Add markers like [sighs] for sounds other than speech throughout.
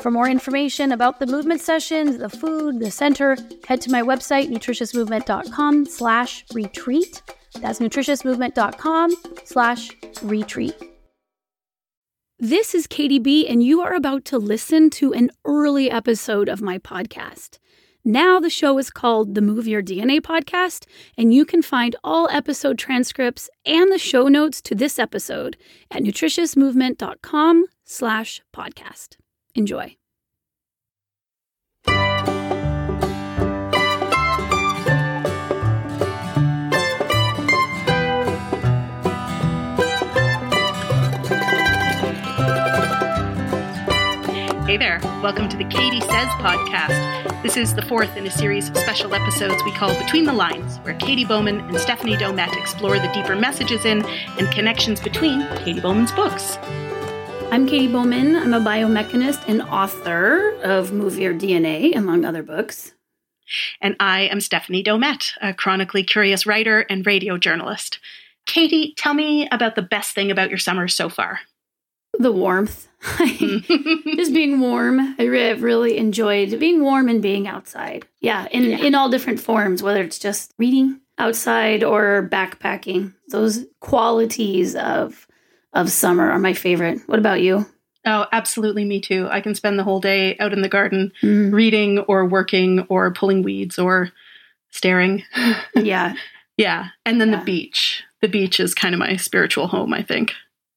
For more information about the movement sessions, the food, the center, head to my website, nutritiousmovement.com slash retreat. That's nutritiousmovement.com slash retreat. This is Katy B, and you are about to listen to an early episode of my podcast. Now the show is called the Move Your DNA podcast, and you can find all episode transcripts and the show notes to this episode at nutritiousmovement.com slash podcast. Enjoy. Hey there, welcome to the Katy Says podcast. This is the fourth in a series of special episodes we call Between the Lines, where Katy Bowman and Stephanie Domet explore the deeper messages in and connections between Katy Bowman's books. I'm Katy Bowman. I'm a biomechanist and author of Move Your DNA, among other books. And I am Stephanie Domet, a chronically curious writer and radio journalist. Katy, tell me about the best thing about your summer so far. The warmth. [laughs] [laughs] just being warm. I really enjoyed being warm and being outside. Yeah, in yeah. in all different forms, whether it's just reading outside or backpacking. Those qualities of of summer are my favorite. What about you? Oh, absolutely me too. I can spend the whole day out in the garden mm. reading or working or pulling weeds or staring. [laughs] yeah. yeah. And then yeah. the beach. The beach is kind of my spiritual home, I think.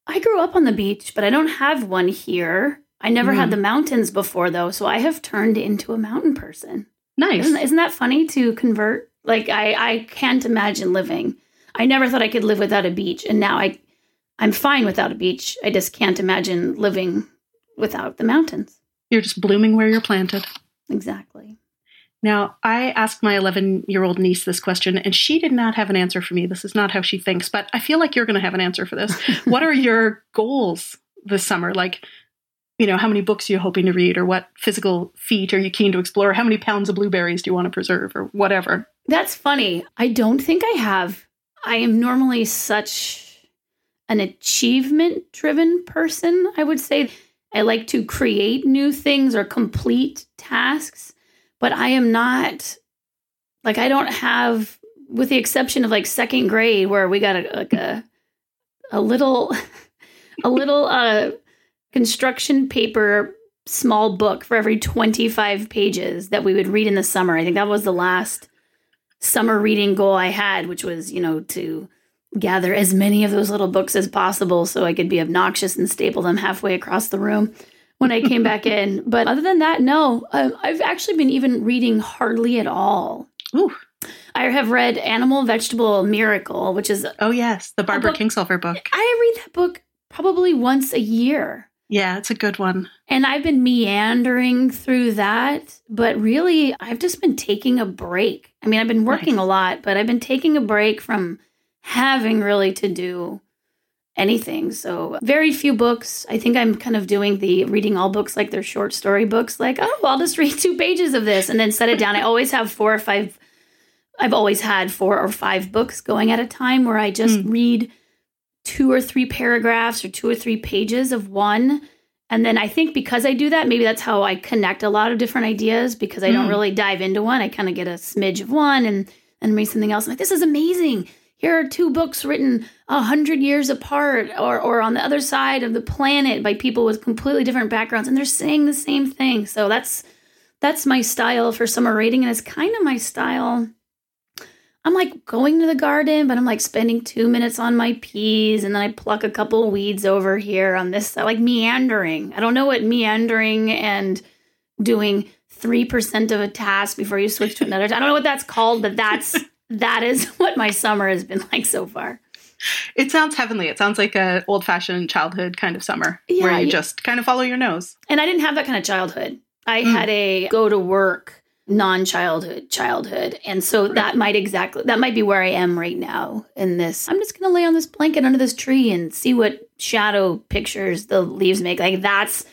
I grew up on the beach, but I don't have one here. I never mm. had the mountains before, though, so I have turned into a mountain person. Nice. Isn't, isn't that funny to convert? Like I, I can't imagine living. I never thought I could live without a beach, and now I, I'm fine without a beach. I just can't imagine living without the mountains. You're just blooming where you're planted. Exactly. Now, I asked my 11 year old niece this question, and she did not have an answer for me. This is not how she thinks, but I feel like you're going to have an answer for this. [laughs] what are your goals this summer? Like, you know, how many books are you hoping to read, or what physical feat are you keen to explore? How many pounds of blueberries do you want to preserve, or whatever? That's funny. I don't think I have. I am normally such an achievement driven person, I would say. I like to create new things or complete tasks but I am not like I don't have with the exception of like second grade where we got a like a a little [laughs] a little uh construction paper small book for every 25 pages that we would read in the summer. I think that was the last summer reading goal I had, which was, you know, to gather as many of those little books as possible so I could be obnoxious and staple them halfway across the room when I came back [laughs] in. But other than that, no, um, I've actually been even reading hardly at all. Ooh. I have read Animal Vegetable Miracle, which is oh yes, the Barbara book, Kingsolver book. I read that book probably once a year. Yeah, it's a good one. And I've been meandering through that, but really, I've just been taking a break. I mean, I've been working nice. a lot, but I've been taking a break from having really to do anything. So, very few books. I think I'm kind of doing the reading all books like they're short story books, like, oh, I'll just read two pages of this and then set it down. I always have four or five I've always had four or five books going at a time where I just mm. read two or three paragraphs or two or three pages of one. And then I think because I do that, maybe that's how I connect a lot of different ideas because I mm. don't really dive into one. I kind of get a smidge of one and and read something else. I'm like, this is amazing. Here are two books written a hundred years apart or or on the other side of the planet by people with completely different backgrounds, and they're saying the same thing. So that's that's my style for summer reading, and it's kind of my style I'm like going to the garden, but I'm like spending two minutes on my peas and then I pluck a couple weeds over here on this side, like meandering. I don't know what meandering and doing 3% of a task before you switch to another. I don't know what that's called, but that's [laughs] that is [laughs] what my summer has been like so far. It sounds heavenly. It sounds like a old fashioned childhood kind of summer yeah, where you yeah. just kind of follow your nose. And I didn't have that kind of childhood. I mm. had a go to work non-childhood childhood and so that might exactly that might be where i am right now in this i'm just gonna lay on this blanket under this tree and see what shadow pictures the leaves make like that's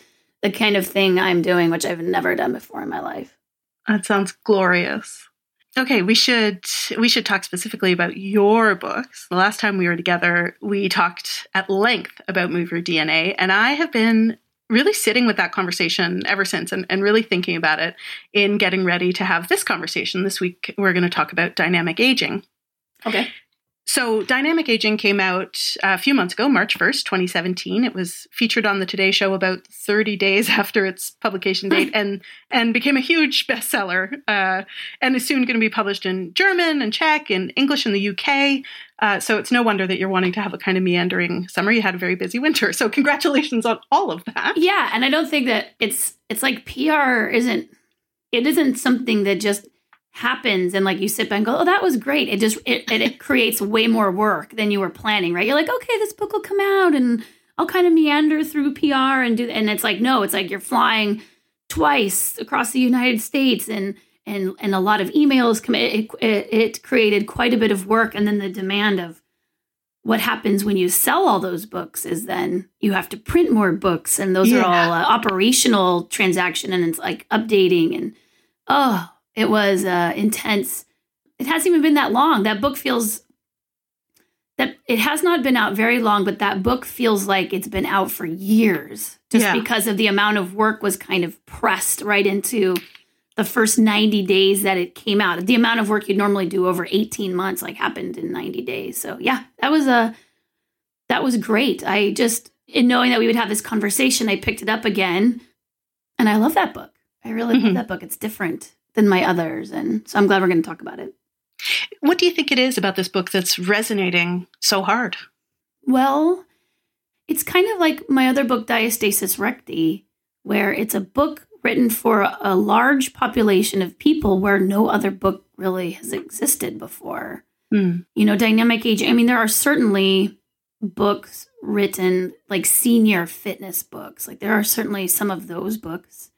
the kind of thing i'm doing which i've never done before in my life that sounds glorious okay we should we should talk specifically about your books the last time we were together we talked at length about move your dna and i have been really sitting with that conversation ever since and, and really thinking about it in getting ready to have this conversation. This week, we're going to talk about dynamic aging. Okay. So, Dynamic Aging came out a few months ago, March 1st, 2017. It was featured on the Today Show about 30 days [laughs] after its publication date [laughs] and, and became a huge bestseller uh, and is soon going to be published in German and Czech and English in the UK. Uh, so, it's no wonder that you're wanting to have a kind of meandering summer. You had a very busy winter. So, congratulations on all of that. Yeah. And I don't think that it's, it's like PR isn't, it isn't something that just happens and like you sit back and go oh that was great. It just it, it, it [laughs] creates way more work than you were planning right? You're like okay this book will come out and i'll kind of meander through pr and do and it's like no it's like you're flying twice across the united states and and and a lot of emails come it, it, it created quite a bit of work. And then the demand of what happens when you sell all those books is then you have to print more books and those yeah. are all uh, operational transaction and it's like updating and oh it was uh, intense. It hasn't even been that long. That book feels that it has not been out very long, but that book feels like it's been out for years just yeah. because of the amount of work was kind of pressed right into the first 90 days that it came out. The amount of work you'd normally do over 18 months like happened in 90 days. So, yeah, that was a that was great. I just in knowing that we would have this conversation, I picked it up again and I love that book. I really mm-hmm. love that book. It's different than my others. And so I'm glad we're going to talk about it. What do you think it is about this book that's resonating so hard? Well, it's kind of like my other book, Diastasis Recti, where it's a book written for a large population of people where no other book really has existed before. Mm. You know, dynamic age. I mean, there are certainly books written like senior fitness books. Like there are certainly some of those books.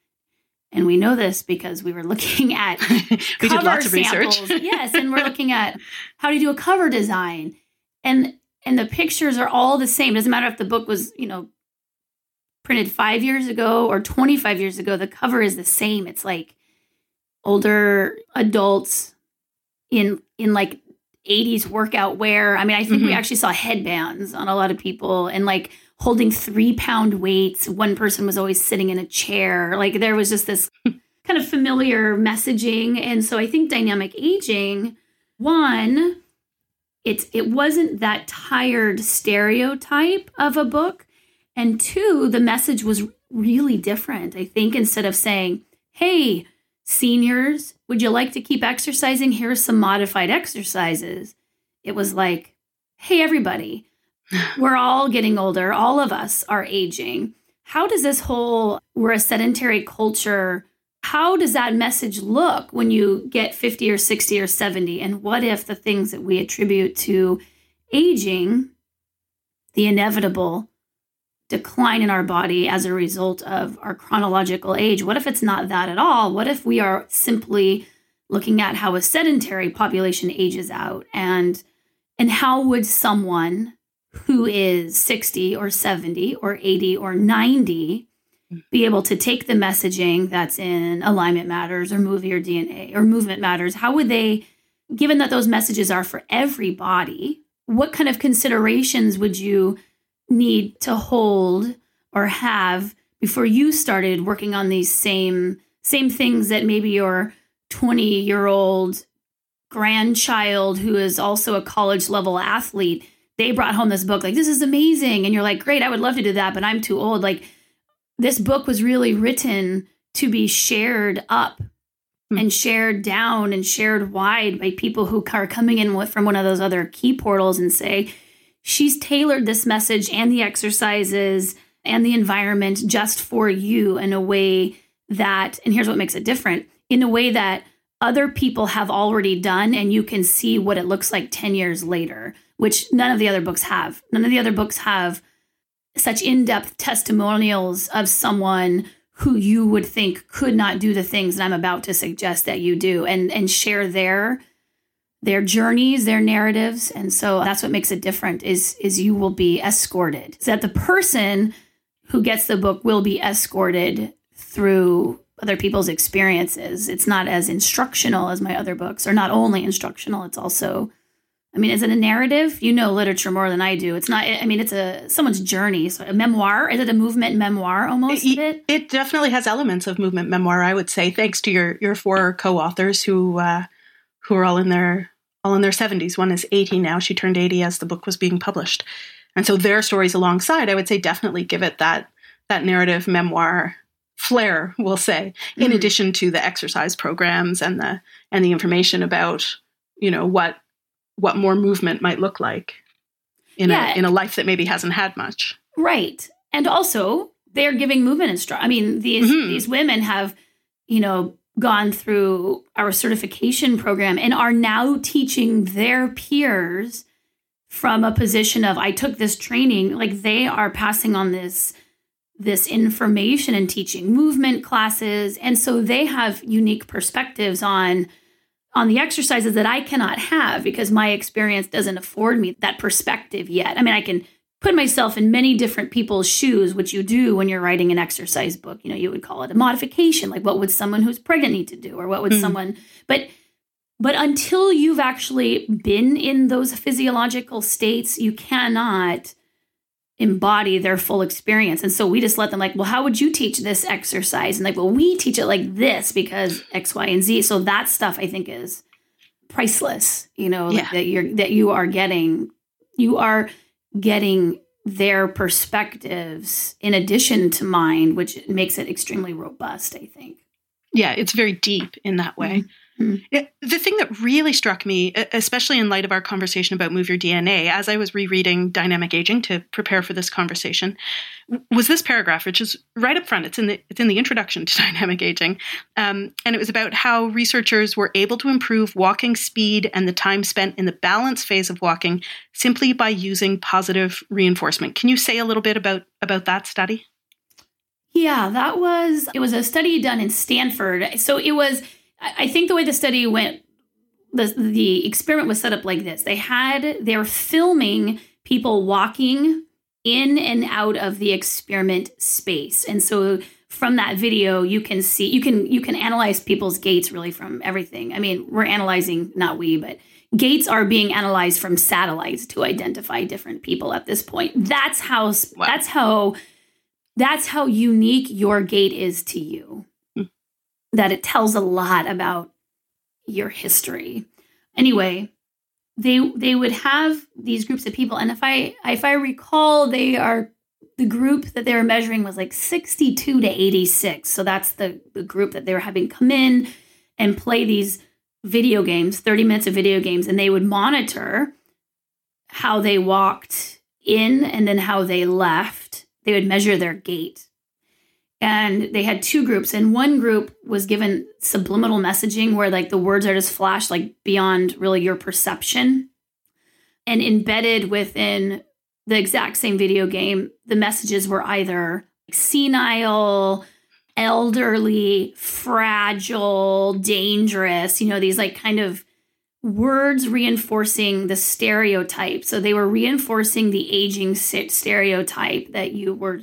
And we know this because we were looking at [laughs] we did lots of samples. research. yes, and we're looking at [laughs] how do you do a cover design, and and the pictures are all the same. It doesn't matter if the book was you know printed five years ago or twenty five years ago. The cover is the same. It's like older adults in in like 80s workout wear. I mean, I think mm-hmm. we actually saw headbands on a lot of people and like holding three pound weights. One person was always sitting in a chair. Like there was just this [laughs] kind of familiar messaging. And so I think dynamic aging, one, it's it wasn't that tired stereotype of a book. And two, the message was really different. I think instead of saying, hey, seniors, would you like to keep exercising? Here's some modified exercises. It was like, hey, everybody, [sighs] we're all getting older. All of us are aging. How does this whole we're a sedentary culture? How does that message look when you get 50 or 60 or 70? And what if the things that we attribute to aging, the inevitable decline in our body as a result of our chronological age, what if it's not that at all? What if we are simply looking at how a sedentary population ages out and and how would someone who is 60 or 70 or 80 or 90 be able to take the messaging that's in alignment matters or Move Your DNA or movement matters? How would they given that those messages are for everybody, what kind of considerations would you need to hold or have before you started working on these same same things that maybe your 20 year old grandchild who is also a college level athlete they brought home this book like this is amazing. And you're like great i would love to do that but i'm too old. Like this book was really written to be shared up mm. and shared down and shared wide by people who are coming in with, from one of those other key portals and say she's tailored this message and the exercises and the environment just for you in a way that and here's what makes it different in a way that other people have already done and you can see what it looks like 10 years later which none of the other books have none of the other books have such in-depth testimonials of someone who you would think could not do the things that I'm about to suggest that you do and and share their their journeys, their narratives. And so that's what makes it different is is you will be escorted. So that the person who gets the book will be escorted through other people's experiences. It's not as instructional as my other books, or not only instructional, it's also I mean, is it a narrative? You know literature more than I do. It's not. I mean, it's a someone's journey. So a memoir. Is it a movement memoir almost? It, it definitely has elements of movement memoir. I would say, thanks to your your four co-authors who uh, who are all in their all in their seventies. One is eighty now. She turned eighty as the book was being published, and so their stories alongside, I would say, definitely give it that that narrative memoir flair. We'll say, in mm-hmm. addition to the exercise programs and the and the information about you know what what more movement might look like in yeah. a in a life that maybe hasn't had much. Right. And also they're giving movement instruction. I mean, these mm-hmm. these women have, you know, gone through our certification program and are now teaching their peers from a position of I took this training, like they are passing on this this information and teaching movement classes and so they have unique perspectives on on the exercises that I cannot have because my experience doesn't afford me that perspective yet. I mean, I can put myself in many different people's shoes, which you do when you're writing an exercise book. You know, you would call it a modification, like what would someone who's pregnant need to do, or what would mm. someone, but but until you've actually been in those physiological states, you cannot embody their full experience. And so we just let them like, well, how would you teach this exercise? And like, well, we teach it like this because X, Y, and Z. So that stuff I think is priceless, you know, yeah. like that you're that you are getting you are getting their perspectives in addition to mine, which makes it extremely robust, I think. Yeah, it's very deep in that way. Mm-hmm. Mm-hmm. the thing that really struck me, especially in light of our conversation about Move Your DNA, as I was rereading Dynamic Aging to prepare for this conversation, was this paragraph, which is right up front. It's in the it's in the introduction to [laughs] Dynamic Aging, um, and it was about how researchers were able to improve walking speed and the time spent in the balance phase of walking simply by using positive reinforcement. Can you say a little bit about about that study? Yeah, that was it was a study done in Stanford. So it was I think the way the study went, the the experiment was set up like this: they had they were filming people walking in and out of the experiment space, and so from that video you can see you can you can analyze people's gaits really from everything. I mean, we're analyzing not we, but gaits are being analyzed from satellites to identify different people at this point. That's how wow. that's how that's how unique your gait is to you that it tells a lot about your history. Anyway, they they would have these groups of people and if I if I recall they are the group that they were measuring was like 62 to 86. So that's the, the group that they were having come in and play these video games, 30 minutes of video games, and they would monitor how they walked in and then how they left. They would measure their gait and they had two groups and one group was given subliminal messaging where like the words are just flashed like beyond really your perception and embedded within the exact same video game. The messages were either senile elderly fragile dangerous you know these like kind of words reinforcing the stereotype. So they were reinforcing the aging stereotype that you were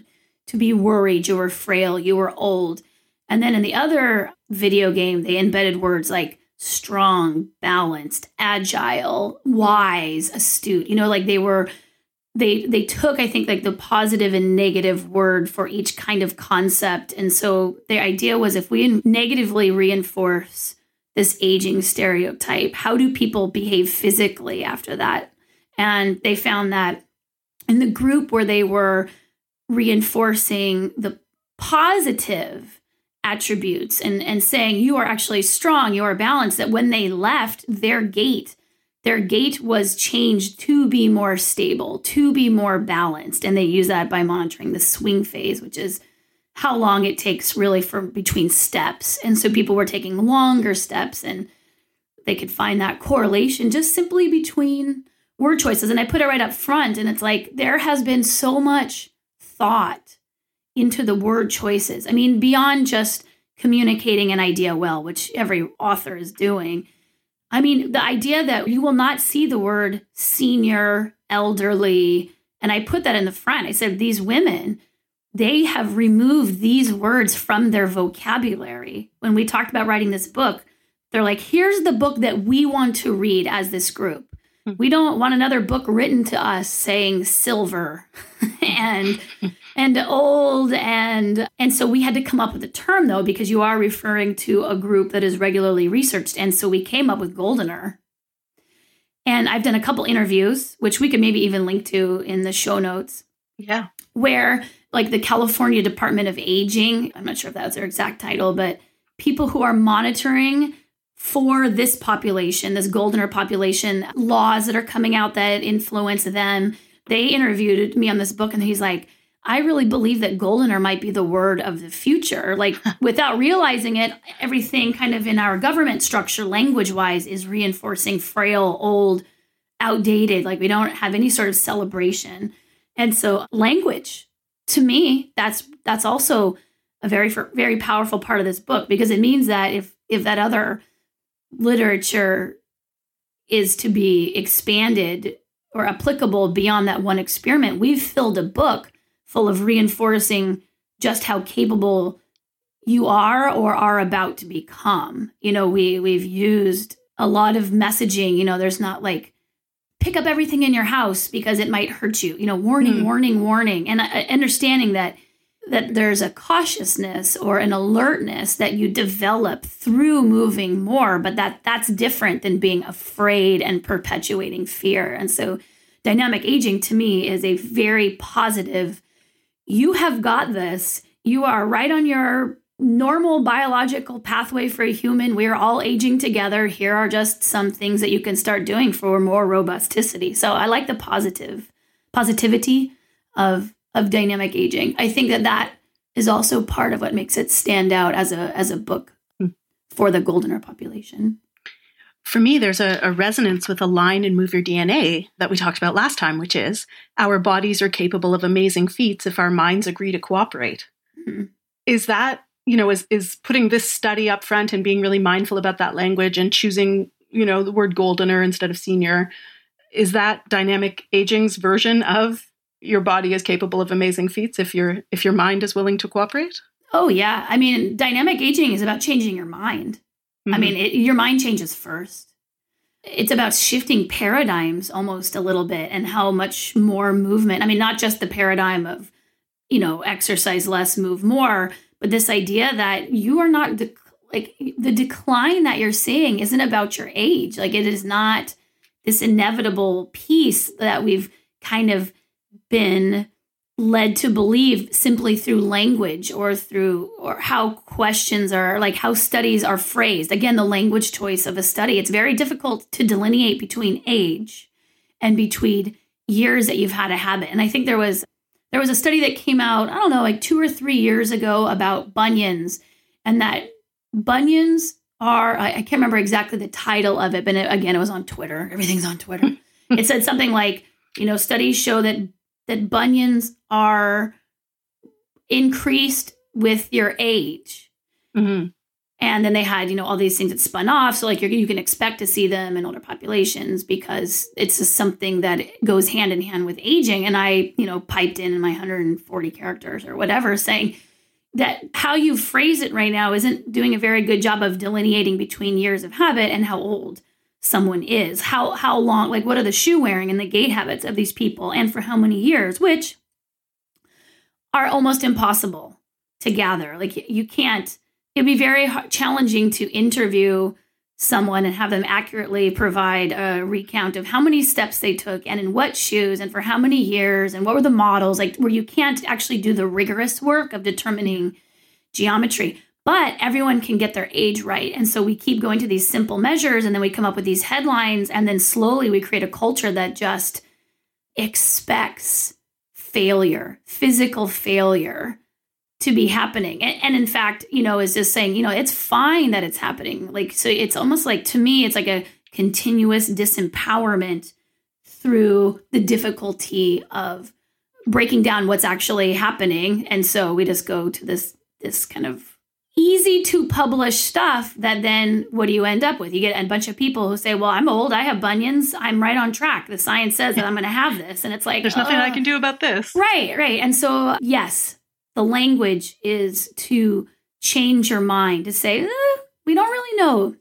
to be worried, you were frail, you were old. And then in the other video game, they embedded words like strong, balanced, agile, wise, astute. You know, like they were they they took I think like the positive and negative word for each kind of concept. And so the idea was if we negatively reinforce this aging stereotype, how do people behave physically after that? And they found that in the group where they were reinforcing the positive attributes and, and saying you are actually strong, you are balanced, that when they left, their gait, their gait was changed to be more stable, to be more balanced. And they use that by monitoring the swing phase, which is how long it takes really from between steps. And so people were taking longer steps and they could find that correlation just simply between word choices. And I put it right up front, and it's like there has been so much thought into the word choices. I mean, beyond just communicating an idea well, which every author is doing. I mean, the idea that you will not see the word senior, elderly, and I put that in the front. I said, these women, they have removed these words from their vocabulary. When we talked about writing this book, they're like, here's the book that we want to read as this group. [laughs] We don't want another book written to us saying silver [laughs] and and old and and so we had to come up with a term though because you are referring to a group that is regularly researched and so we came up with goldener. And I've done a couple interviews which we could maybe even link to in the show notes. Yeah. Where like the California Department of Aging, I'm not sure if that's their exact title, but people who are monitoring for this population, this goldener population, laws that are coming out that influence them. They interviewed me on this book, and he's like, I really believe that goldener might be the word of the future. Like, [laughs] without realizing it, everything kind of in our government structure, language wise, is reinforcing frail, old, outdated. Like, we don't have any sort of celebration. And so, language, to me, that's that's also a very very powerful part of this book because it means that if if that other literature is to be expanded or applicable beyond that one experiment, we've filled a book full of reinforcing just how capable you are or are about to become. You know, we we've used a lot of messaging, you know, there's not like pick up everything in your house because it might hurt you. You know, warning, mm. warning, warning. And uh, understanding that that there's a cautiousness or an alertness that you develop through moving more but that that's different than being afraid and perpetuating fear. And so dynamic aging to me is a very positive you have got this. You are right on your normal biological pathway for a human. We're all aging together. Here are just some things that you can start doing for more robusticity. So i like the positive positivity of of dynamic aging. I think that that is also part of what makes it stand out as a as a book hmm. for the goldener population. For me, there's a, a, resonance with a line in Move Your DNA that we talked about last time, which is our bodies are capable of amazing feats if our minds agree to cooperate. Mm-hmm. Is that, you know, is is putting this study up front and being really mindful about that language and choosing, you know, the word goldener instead of senior, is that dynamic aging's version of your body is capable of amazing feats if your if your mind is willing to cooperate? Oh yeah, I mean, dynamic aging is about changing your mind. Mm-hmm. I mean, it, your mind changes first. It's about shifting paradigms almost a little bit and how much more movement. I mean, not just the paradigm of you know exercise less, move more, but this idea that you are not de- like the decline that you're seeing isn't about your age. Like it is not this inevitable piece that we've kind of been led to believe simply through language or through or how questions are like how studies are phrased. Again the language choice of a study. It's very difficult to delineate between age and between years that you've had a habit. And i think there was there was a study that came out i don't know like 2 or 3 years ago about bunions. And that bunions are i, I can't remember exactly the title of it but it, again it was on twitter. Everything's on twitter. Hmm. It said something like you know studies show that that bunions are increased with your age. Mm-hmm. And then they had, you know, all these things that spun off. So, like, you can expect to see them in older populations because it's just something that goes hand in hand with aging. And I, you know, piped in my 140 characters or whatever saying, that how you phrase it right now isn't doing a very good job of delineating between years of habit and how old someone is. How how long like what are the shoe wearing and the gait habits of these people and for how many years, which are almost impossible to gather. Like you can't it'd be very challenging to interview someone and have them accurately provide a recount of how many steps they took and in what shoes and for how many years and what were the models like where you can't actually do the rigorous work of determining geometry but everyone can get their age right and so we keep going to these simple measures and then we come up with these headlines and then slowly we create a culture that just expects failure physical failure to be happening. And, and, in fact, you know, is just saying, you know, it's fine that it's happening. Like, so it's almost like to me, it's like a continuous disempowerment through the difficulty of breaking down what's actually happening. And so we just go to this this kind of easy to publish stuff that then what do you end up with? You get a bunch of people who say, Well, I'm old, I have bunions, I'm right on track. The science says that I'm gonna have this. And it's like There's nothing I can do about this. Right, right. And so yes, the language is to change your mind to say, eh, we don't really know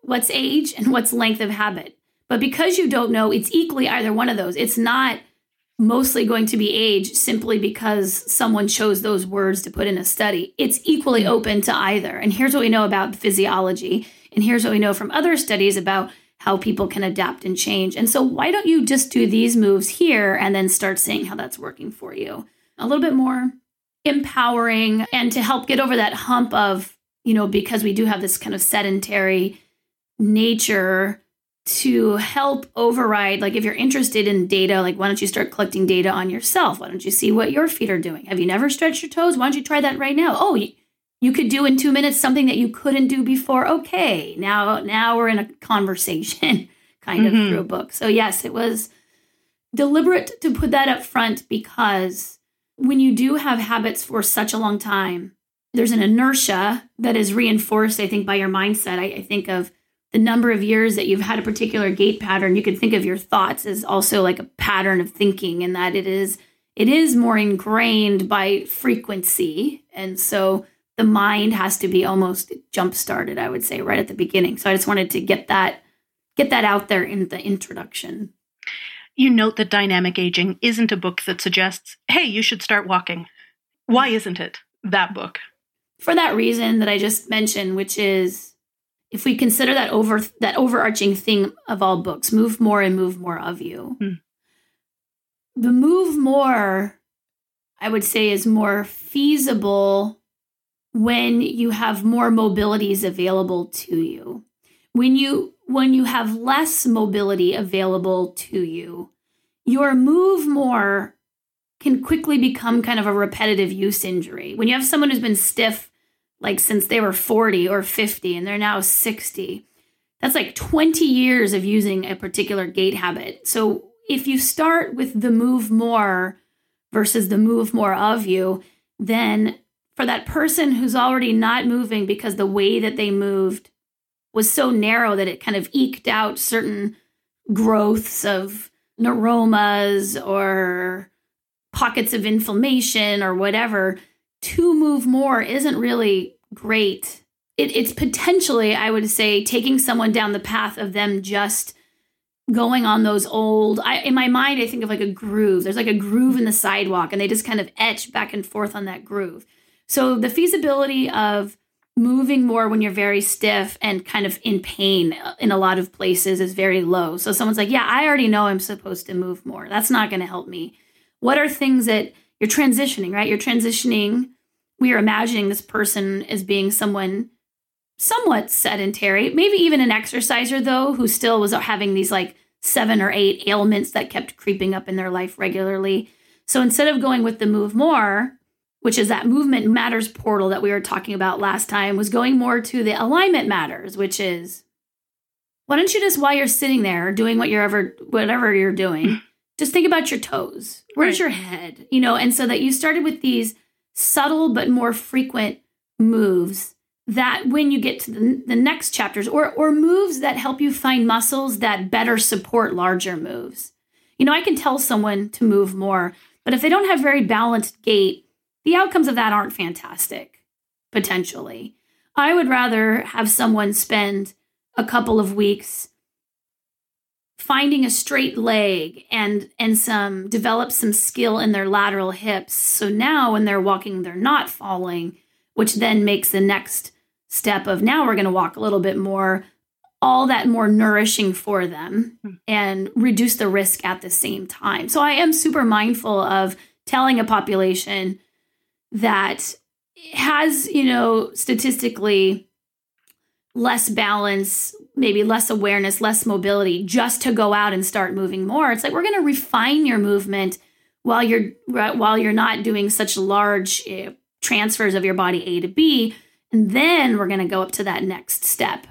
what's age and what's length of habit. But because you don't know, it's equally either one of those. It's not mostly going to be age simply because someone chose those words to put in a study. It's equally mm. open to either. And here's what we know about physiology. And here's what we know from other studies about how people can adapt and change. And so, why don't you just do these moves here and then start seeing how that's working for you? A little bit more empowering and to help get over that hump of, you know, because we do have this kind of sedentary nature to help override like if you're interested in data like why don't you start collecting data on yourself? Why don't you see what your feet are doing? Have you never stretched your toes? Why don't you try that right now? Oh you, you could do in two minutes something that you couldn't do before. Okay now now we're in a conversation [laughs] kind mm-hmm. of through a book. So yes it was deliberate to put that up front because when you do have habits for such a long time, there's an inertia that is reinforced, I think, by your mindset. I, I, think of the number of years that you've had a particular gait pattern. You could think of your thoughts as also like a pattern of thinking, and that it is it is more ingrained by frequency. And so the mind has to be almost jump started, I would say, right at the beginning. So I just wanted to get that get that out there in the introduction. You note that Dynamic Aging isn't a book that suggests, hey, you should start walking. Why isn't it that book? For that reason that I just mentioned, which is if we consider that over that overarching thing of all books, move more and move more of you. Hmm. The move more, I would say, is more feasible when you have more mobilities available to you. When you when you have less mobility available to you, your move more can quickly become kind of a repetitive use injury. When you have someone who's been stiff like since they were 40 or 50 and they're now 60, that's like 20 years of using a particular gait habit. So if you start with the move more versus the move more of you, then for that person who's already not moving because the way that they moved was so narrow that it kind of eked out certain growths of neuromas or pockets of inflammation or whatever, to move more isn't really great. It, it's potentially, I would say, taking someone down the path of them just going on those old I, in my mind i think of like a groove there's like a groove in the sidewalk and they just kind of etch back and forth on that groove so the feasibility of moving more when you're very stiff and kind of in pain uh, in a lot of places is very low. So someone's like, "Yeah, I already know I'm supposed to move more. That's not going to help me." What are things that you're transitioning, right? You're transitioning. We are imagining this person as being someone somewhat sedentary, maybe even an exerciser though, who still was having these like seven or eight ailments that kept creeping up in their life regularly. So instead of going with the move more, which is that movement matters portal that we were talking about last time, was going more to the alignment matters, which is why don't you just while you're sitting there doing what you're ever whatever you're doing, just think about your toes. Where's right. your head? You know, and so that you started with these subtle but more frequent moves that when you get to the, the next chapters or or moves that help you find muscles that better support larger moves. You know, I can tell someone to move more, but if they don't have very balanced gait, the outcomes of that aren't fantastic, potentially. I would rather have someone spend a couple of weeks finding a straight leg and and some develop some skill in their lateral hips so now when they're walking they're not falling which then makes the next step of now we're going to walk a little bit more all that more nourishing for them hmm. and reduce the risk at the same time so i am super mindful of telling a population that has you know statistically less balance, maybe less awareness, less mobility just to go out and start moving more. It's like we're going to refine your movement while you're while you're not doing such large uh, transfers of your body A to B, and then we're going to go up to that next step.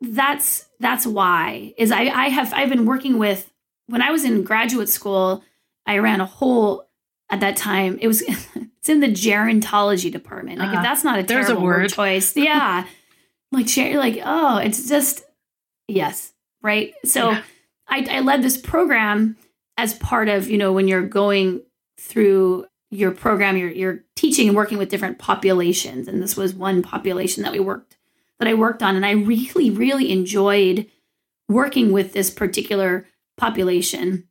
That's that's why is I I have I've been working with when I was in graduate school, I ran a whole at that time it was [laughs] it's in the gerontology department. Like uh, if uh-huh. that's not a terrible a word. word choice, yeah. [laughs] like share like oh it's just yes right? So yeah. I, I led this program as part of you know when you're going through your program you're, you're teaching and working with different populations. And this was one population that we worked that i worked on. And i really really enjoyed working with this particular population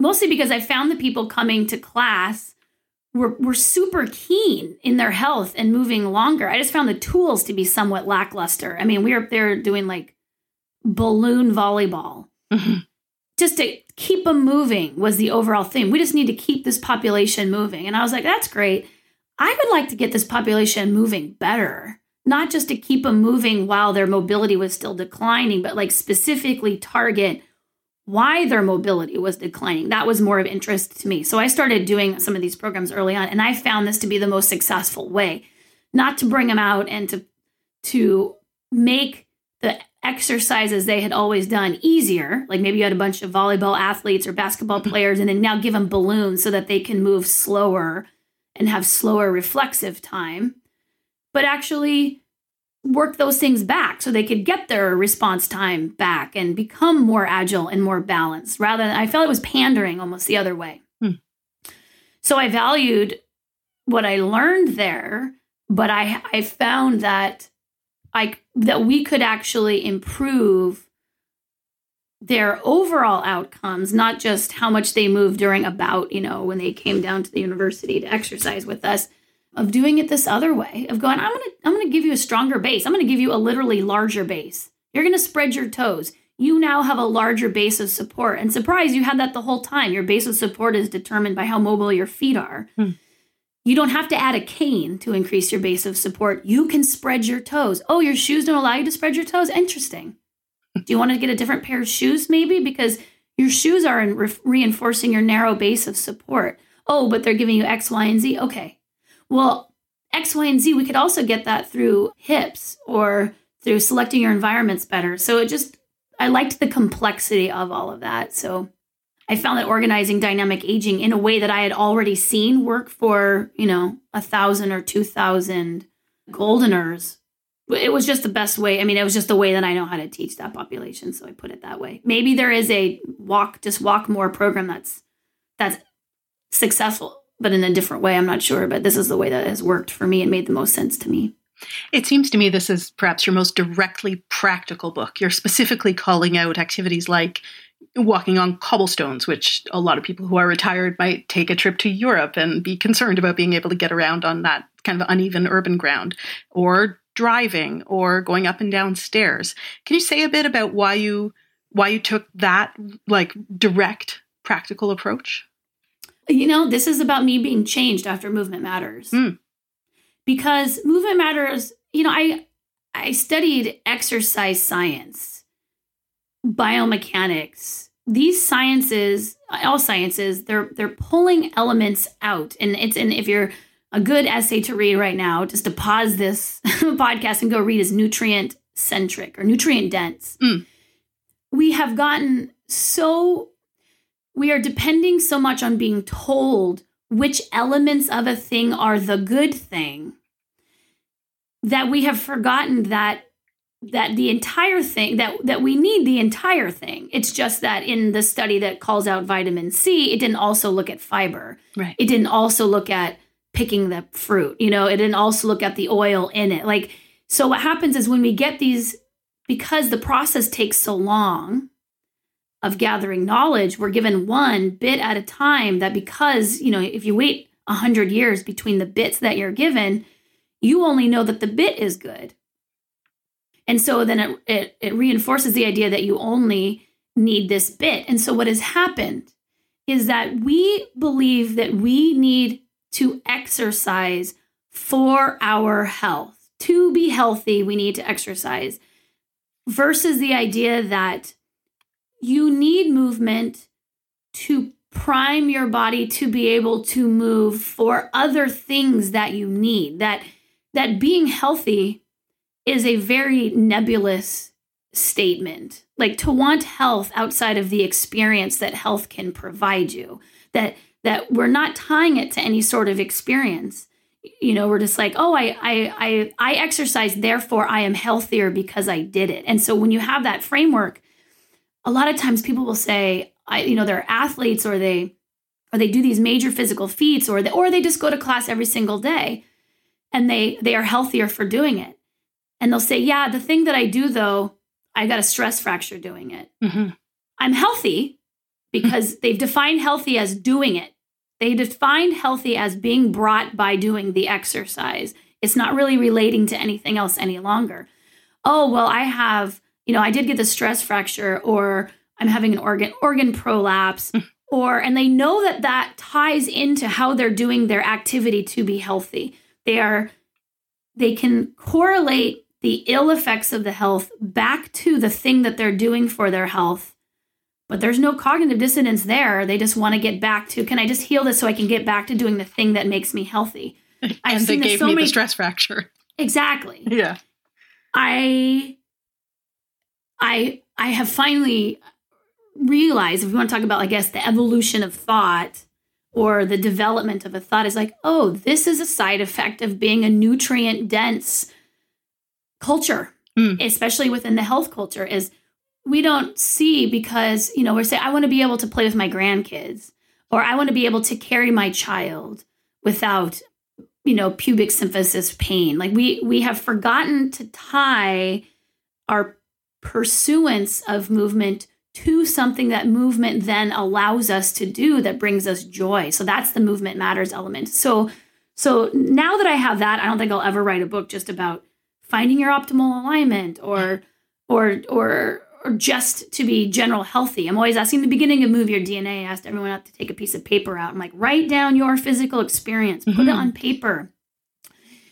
mostly because i found the people coming to class were, were super keen in their health and moving longer. I just found the tools to be somewhat lackluster. I mean, we were there doing like balloon volleyball. Mm-hmm. Just to keep them moving was the overall theme. We just need to keep this population moving. And I was like, that's great. I would like to get this population moving better, not just to keep them moving while their mobility was still declining, but like specifically target why their mobility was declining. That was more of interest to me. So I started doing some of these programs early on, and I found this to be the most successful way, not to bring them out and to to make the exercises they had always done easier. Like maybe you had a bunch of volleyball athletes or basketball mm-hmm. players, and then now give them balloons so that they can move slower and have slower reflexive time, but actually work those things back so they could get their response time back and become more agile and more balanced rather than I felt it was pandering almost the other way. Hmm. So I valued what I learned there, but I I found that I that we could actually improve their overall outcomes, not just how much they moved during about, you know, when they came down to the university to exercise with us, of doing it this other way of going i'm going to i'm going to give you a stronger base. I'm going to give you a literally larger base. You're going to spread your toes. You now have a larger base of support. And surprise you had that the whole time. Your base of support is determined by how mobile your feet are. Hmm. you don't have to add a cane to increase your base of support. You can spread your toes. Oh your shoes don't allow you to spread your toes? Interesting. [laughs] Do you want to get a different pair of shoes maybe? Because your shoes are re- reinforcing your narrow base of support. Oh but they're giving you x y and z? Okay well, X, Y, and Z, we could also get that through hips or through selecting your environments better. So it just, I liked the complexity of all of that. So I found that organizing dynamic aging in a way that I had already seen work for, you know, a thousand or two thousand goldeners. It was just the best way. I mean, it was just the way that I know how to teach that population. So I put it that way. Maybe there is a walk, just walk more program that's that's successful but in a different way. I'm not sure, but this is the way that has worked for me and made the most sense to me. It seems to me this is perhaps your most directly practical book. You're specifically calling out activities like walking on cobblestones, which a lot of people who are retired might take a trip to Europe and be concerned about being able to get around on that kind of uneven urban ground, or driving, or going up and down stairs. Can you say a bit about why you why you took that like direct practical approach? You know, this is about me being changed after Movement Matters. Mm. Because Movement Matters, you know, I I studied exercise science, biomechanics. These sciences, all sciences, they're they're pulling elements out. And it's and if you're a good essay to read right now, just to pause this [laughs] podcast and go read is nutrient centric or nutrient dense. Mm. We have gotten so we are depending so much on being told which elements of a thing are the good thing that we have forgotten that that the entire thing that that we need the entire thing it's just that in the study that calls out vitamin c it didn't also look at fiber right it didn't also look at picking the fruit. You know, it didn't also look at the oil in it. Like, so what happens is when we get these, because the process takes so long of gathering knowledge, we're given one bit at a time that because, you know, if you wait a hundred years between the bits that you're given, you only know that the bit is good. And so then it, it, it reinforces the idea that you only need this bit. And so what has happened is that we believe that we need to exercise for our health. To be healthy, we need to exercise versus the idea that you need movement to prime your body to be able to move for other things that you need. That that being healthy is a very nebulous statement. Like to want health outside of the experience that health can provide you. That that we're not tying it to any sort of experience. You know we're just like oh I, I i i exercise therefore i am healthier because i did it. And so when you have that framework a lot of times people will say i you know they're athletes or they or they do these major physical feats or they or they just go to class every single day and they they are healthier for doing it and they'll say yeah the thing that i do though i got a stress fracture doing it mm-hmm. i'm healthy because they've defined healthy as doing it they defined healthy as being brought by doing the exercise. It's not really relating to anything else any longer. Oh, well, I have, you know, I did get the stress fracture or I'm having an organ organ prolapse mm. or and they know that that ties into how they're doing their activity to be healthy. They are they can correlate the ill effects of the health back to the thing that they're doing for their health but there's no cognitive dissonance there. They just want to get back to, can I just heal this so I can get back to doing the thing that makes me healthy? [laughs] I've and they gave so me many... the stress fracture. Exactly. [laughs] Yeah. I, I, I have finally realized, if we want to talk about, I guess, the evolution of thought or the development of a thought, is like, oh, this is a side effect of being a nutrient dense culture, mm. especially within the health culture, is we don't see because, you know, we're saying, I want to be able to play with my grandkids or I want to be able to carry my child without, you know, pubic symphysis pain. Like we we have forgotten to tie our pursuance of movement to something that movement then allows us to do that brings us joy. So that's the movement matters element. So so now that I have that, I don't think I'll ever write a book just about finding your optimal alignment or or or or just to be general healthy. I'm always asking the beginning of Move Your DNA, I asked everyone out to take a piece of paper out. I'm like, write down your physical experience, put mm-hmm. it on paper.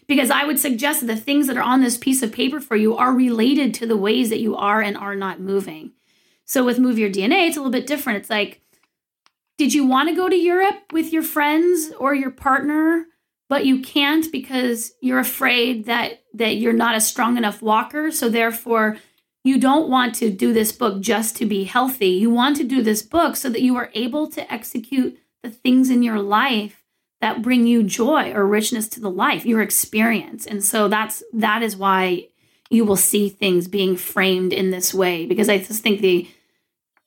Because I would suggest the things that are on this piece of paper for you are related to the ways that you are and are not moving. So with Move Your DNA, it's a little bit different. It's like, did you want to go to Europe with your friends or your partner, but you can't because you're afraid that that you're not a strong enough walker, so therefore you don't want to do this book just to be healthy. You want to do this book so that you are able to execute the things in your life that bring you joy or richness to the life, your experience. And so that's that is why you will see things being framed in this way because I just think the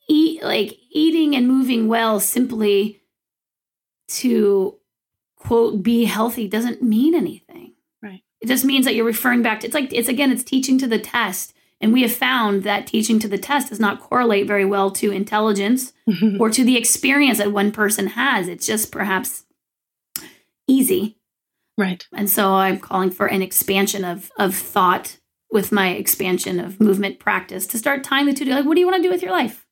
eat like eating and moving well simply to quote be healthy doesn't mean anything. Right. It just means that you're referring back to it's like it's again it's teaching to the test and we have found that teaching to the test does not correlate very well to intelligence [laughs] or to the experience that one person has. It's just perhaps easy. Right. And so I'm calling for an expansion of of thought with my expansion of movement practice to start tying the two together. Like, what do you want to do with your life?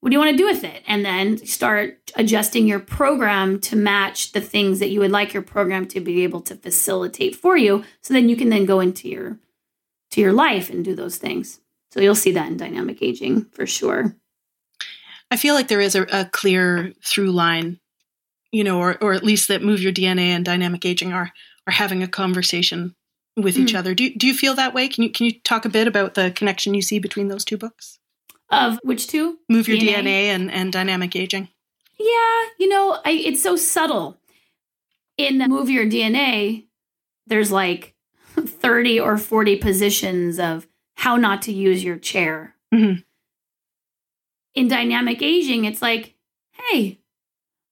What do you want to do with it? And then start adjusting your program to match the things that you would like your program to be able to facilitate for you. So then you can then go into your to your life and do those things. So you'll see that in dynamic aging for sure. I feel like there is a, a clear through line, you know, or or at least that move your DNA and dynamic aging are are having a conversation with mm-hmm. each other. Do do you feel that way? Can you can you talk a bit about the connection you see between those two books? Of which two? Move your DNA, DNA and and dynamic aging. Yeah, you know, I, it's so subtle. In Move Your DNA, there's like [laughs] 30 or 40 positions of how not to use your chair. Mm-hmm. In dynamic aging, it's like, hey,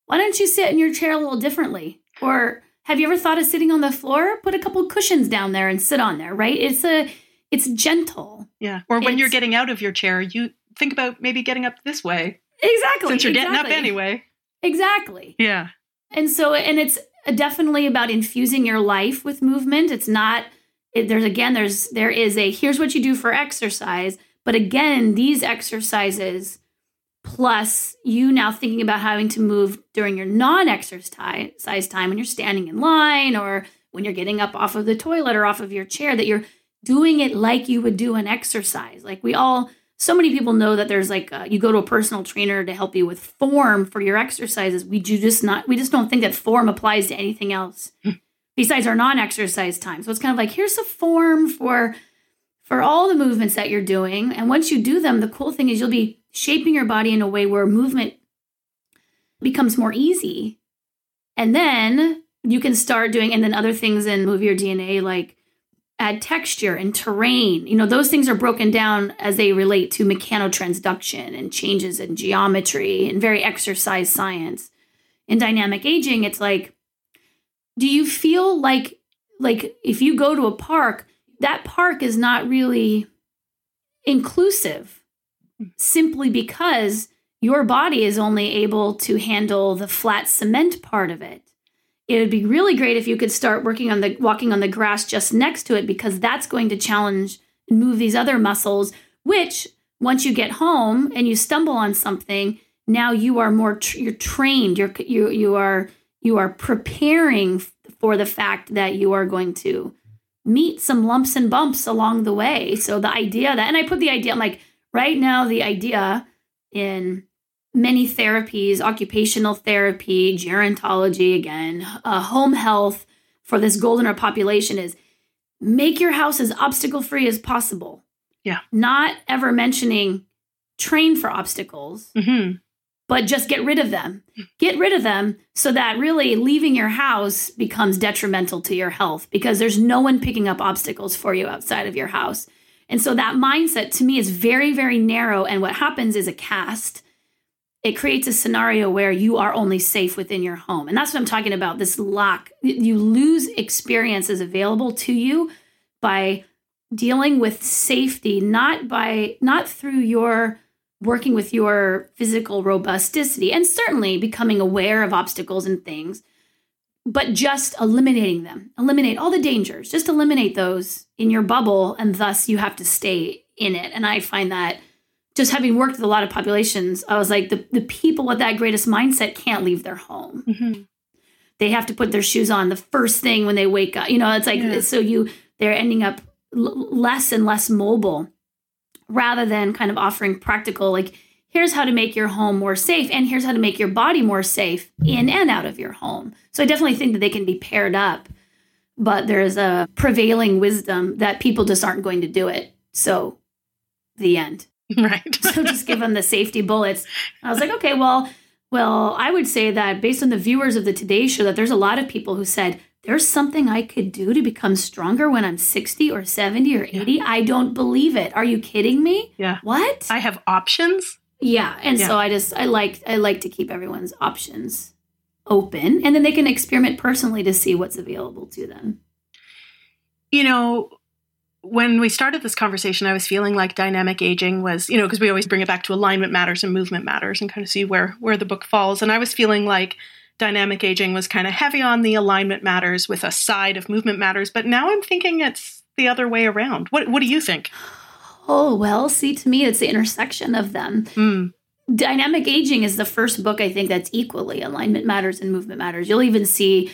why don't you sit in your chair a little differently? Or have you ever thought of sitting on the floor? Put a couple cushions down there and sit on there, right? It's a it's gentle. Yeah. Or when you're getting out of your chair, you think about maybe getting up this way Exactly. since you're getting up anyway. Exactly. Yeah. And so, and it's definitely about infusing your life with movement. It's not, it, there's again, there's, there is a, here's what you do for exercise. But again, these exercises plus you now thinking about having to move during your non exercise time when you're standing in line or when you're getting up off of the toilet or off of your chair, that you're doing it like you would do an exercise. Like we all, so many people know that there's like uh you go to a personal trainer to help you with form for your exercises. We do just not we just don't think that form applies to anything else besides our non-exercise time. So it's kind of like here's a form for for all the movements that you're doing. And once you do them, the cool thing is you'll be shaping your body in a way where movement becomes more easy. And then you can start doing and then other things in move your DNA like add texture and terrain. You know, those things are broken down as they relate to mechanotransduction and changes in geometry and very exercise science. In dynamic aging, it's like, do you feel like like if you go to a park, that park is not really inclusive simply because your body is only able to handle the flat cement part of it. It would be really great if you could start working on the walking on the grass just next to it because that's going to challenge and move these other muscles which once you get home and you stumble on something now you are more you're trained. You're you you are you are preparing for the fact that you are going to meet some lumps and bumps along the way. So the idea that and i put the idea I'm like right now the idea in many therapies, occupational therapy, gerontology, again, uh, home health for this golden population is make your house as obstacle free as possible. Yeah. Not ever mentioning train for obstacles, hmm but just get rid of them. Get rid of them so that really leaving your house becomes detrimental to your health because there's no one picking up obstacles for you outside of your house. And so that mindset to me is very, very narrow. And what happens is a cast. It creates a scenario where you are only safe within your home. And that's what I'm talking about this lack. You lose experiences available to you by dealing with safety, not by, not through your working with your physical robusticity and certainly becoming aware of obstacles and things, but just eliminating them. Eliminate all the dangers, just eliminate those in your bubble, and thus you have to stay in it. And I find that just having worked with a lot of populations, I was like, the, the people with that greatest mindset can't leave their home. hmm They have to put their shoes on the first thing when they wake up. You know, it's like, Yeah. so you, they're ending up l- less and less mobile rather than kind of offering practical, like, here's how to make your home more safe and here's how to make your body more safe in and out of your home. So I definitely think that they can be paired up, but there's a prevailing wisdom that people just aren't going to do it. So the end. [laughs] Right. So just give them the safety bullets. I was like, okay, well, well, I would say that based on the viewers of the Today Show, that there's a lot of people who said there's something I could do to become stronger when I'm 60 or 70 or 80. I don't believe it. Are you kidding me? yeah. What? I have options. Yeah, and Yeah. so I just I like I like to keep everyone's options open, and then they can experiment personally to see what's available to them. You know, when we started this conversation, I was feeling like dynamic aging was, you know, because we always bring it back to alignment matters and movement matters and kind of see where where the book falls. And I was feeling like dynamic aging was kind of heavy on the alignment matters with a side of movement matters. But now I'm thinking it's the other way around. What What do you think? Oh well, see, to me, it's the intersection of them. Hmm. Dynamic Aging is the first book I think that's equally alignment matters and movement matters. You'll even see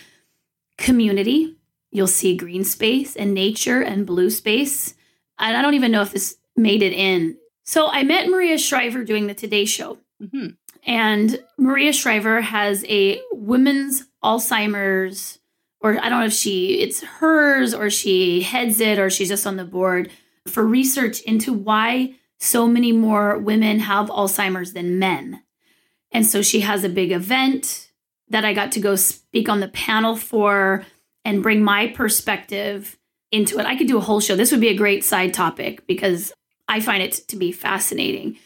community, you'll see green space and nature and blue space. And I don't even know if this made it in. So I met Maria Shriver doing the Today Show. hmm And Maria Shriver has a women's Alzheimer's, or I don't know if she it's hers or she heads it or she's just on the board for research into why so many more women have Alzheimer's than men. And so she has a big event that I got to go speak on the panel for and bring my perspective into it. I could do a whole show. This would be a great side topic because I find it to be fascinating.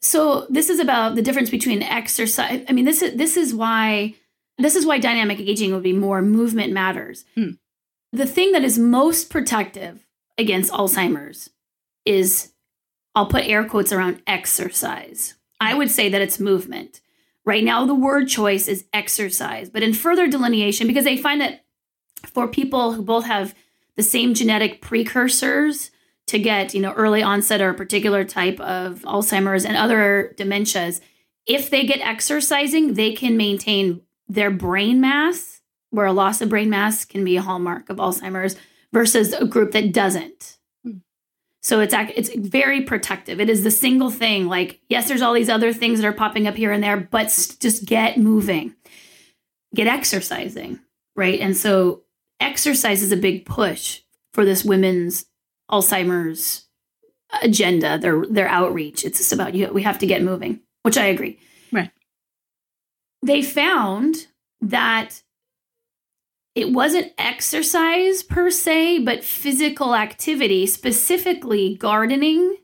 So this is about the difference between exercise. I mean, this is this is why this is why dynamic aging would be more movement matters. Hmm. The thing that is most protective against Alzheimer's is I'll put air quotes around exercise. I would say that it's movement. Right now, the word choice is exercise, but in further delineation, because they find that for people who both have the same genetic precursors to get, you know, early onset or a particular type of Alzheimer's and other dementias, if they get exercising, they can maintain their brain mass, where a loss of brain mass can be a hallmark of Alzheimer's, versus a group that doesn't. Hmm. So it's it's very protective. It is the single thing. Like yes, there's all these other things that are popping up here and there, but just get moving, get exercising, right? And so exercise is a big push for this women's Alzheimer's agenda, their their outreach. It's just about you. We have to get moving, which I agree. Right. They found that it wasn't exercise per se, but physical activity, specifically gardening.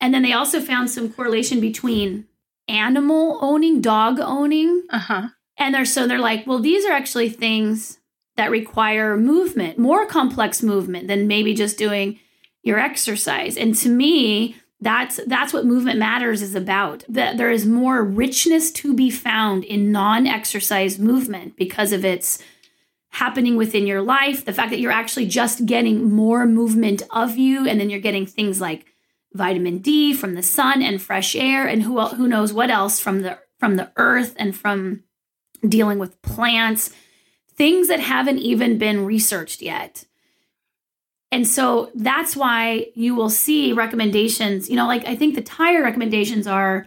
And then they also found some correlation between animal owning, dog owning. Uh huh. And they're so they're like, well, these are actually things that require movement, more complex movement than maybe just doing your exercise. And to me, that's that's what movement matters is about. That there is more richness to be found in non-exercise movement because of its happening within your life, the fact that you're actually just getting more movement of you and then you're getting things like vitamin D from the sun and fresh air and who who knows what else from the from the earth and from dealing with plants things that haven't even been researched yet. And so that's why you will see recommendations, you know, like I think the tire recommendations are,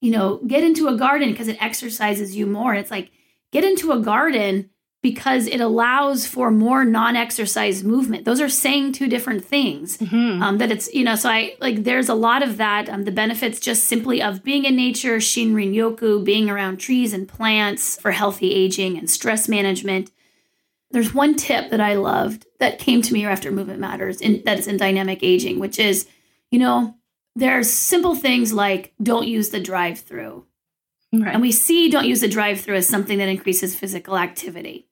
you know, get into a garden because it exercises you more. It's like get into a garden because it allows for more non-exercise movement. Those are saying two different things. Mm-hmm. Um, that it's you know, so I like there's a lot of that. Um, the benefits just simply of being in nature, Shinrin Yoku, being around trees and plants for healthy aging and stress management. There's one tip that I loved that came to me after Movement Matters, in, that is in dynamic aging, which is, you know, there's simple things like don't use the drive-through. Right. And we see don't use the drive through as something that increases physical activity.